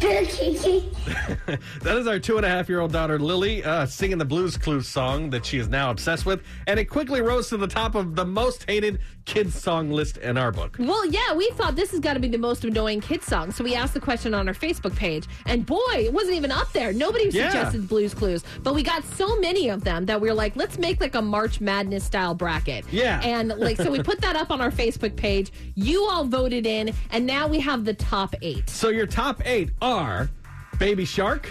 Bringing a book. that is our two and a half year old daughter Lily uh, singing the Blues Clues song that she is now obsessed with, and it quickly rose to the top of the most hated kids song list in our book. Well, yeah, we thought this has got to be the most annoying kids song, so we asked the question on our Facebook page, and boy, it wasn't even up there. Nobody Yeah. suggested Blues Clues, but we got so many of them that we were like, let's make like a March Madness style bracket. Yeah. and like so we put that up on our Facebook page. You all voted in, and now we have the top eight. So your top eight are Baby Shark.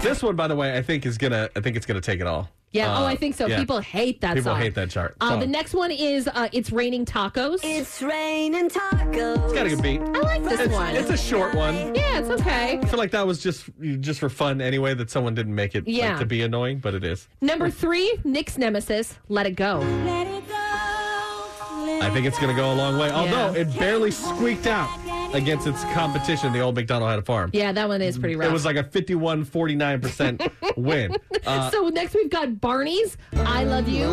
This one, by the way, I think is gonna. I think it's gonna take it all. Yeah. Uh, oh, I think so. yeah. People hate that People song. hate that chart. Uh, song. the next one is uh, "It's Raining Tacos." It's raining tacos. It's got a good beat. I like this It's, one. it's a short one. yeah, it's okay. I feel like that was just just for fun anyway. That someone didn't make it like, Yeah. to be annoying, but it is. Number three, Nick's nemesis, "Let It Go." Let it go. I think it's going to go a long way. Although it barely squeaked out against its competition, the old McDonald had a farm. Yeah, that one is pretty rough. It was like a 51 49% win. Uh, so next we've got Barney's "I Love You."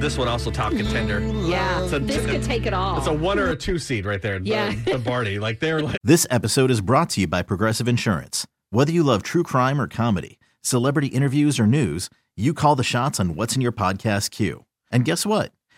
this one also top contender. Yeah, It's a- this could take it all. It's a one or a two seed right there. the- Yeah. The, Barney. Like they're like, This episode is brought to you by Progressive Insurance. Whether you love true crime or comedy, celebrity interviews or news, you call the shots on what's in your podcast queue. And guess what?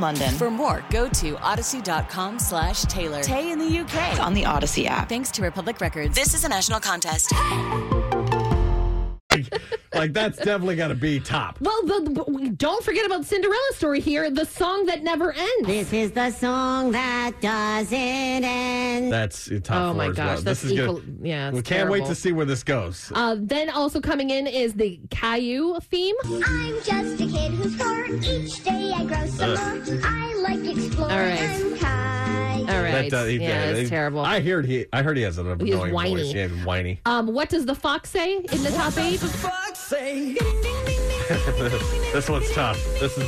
London. For more, go to audacy.com slash Taylor. Tay in the UK. It's on the Audacy app. Thanks to Republic Records. This is a national contest. like that's definitely got to be top. well, the, but we- don't forget about Cinderella story here, the song that never ends. This is the song that doesn't end. That's top Oh four my as gosh, well. that's this is equal- good. yeah, it's we can't wait to see where this goes. Uh, then also coming in is the Caillou theme. I'm just a kid who's four. Each day I grow some more. I like exploring. All right. I'm Caillou. All right, he- yeah, it's he- terrible. I heard he. I heard he has an annoying whiny. voice. Yeah, whiny. um, what does the fox say in the top eight? This one's tough. This is.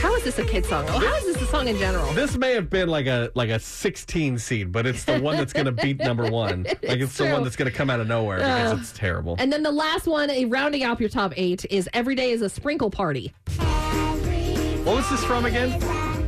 How is this a kid song? Oh, how is this a song in general? This may have been like a like a 16 seed, but it's the one that's going to beat number one. Like it's, the true. one that's going to come out of nowhere because Uh, it's terrible. And then the last one, eh, rounding out your top eight, is Every Day is a Sprinkle Party. What was this from again?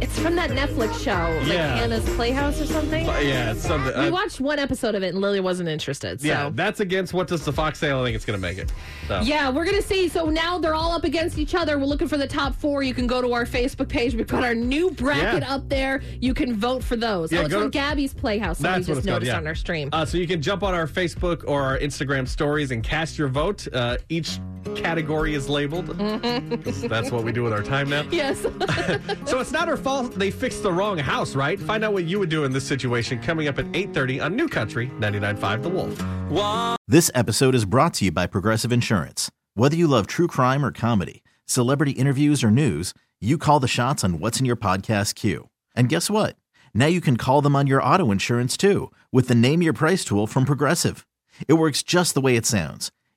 It's from that Netflix show, like Yeah. Hannah's Playhouse or something. But yeah, it's something. we uh, watched one episode of it and Lily wasn't interested. So. yeah, that's against what does the Fox say? I don't think it's going to make it. So. Yeah, we're gonna see. So now they're all up against each other. We're looking for the top four. You can go to our Facebook page. We've got our new bracket Yeah. up there. You can vote for those. Yeah, oh, it's go from to- Gabby's Playhouse. Somebody That's what just it's called, noticed yeah. on our stream. Uh, so you can jump on our Facebook or our Instagram stories and cast your vote. Uh, each category is labeled. That's what we do with our time now. yes. So it's not our fault they fixed the wrong house, right? Find out what you would do in this situation coming up at 8.30 on New Country 99.5 The Wolf. This episode is brought to you by Progressive Insurance. Whether you love true crime or comedy, celebrity interviews or news, you call the shots on what's in your podcast queue. And guess what? Now you can call them on your auto insurance too with the Name Your Price tool from Progressive. It works just the way it sounds.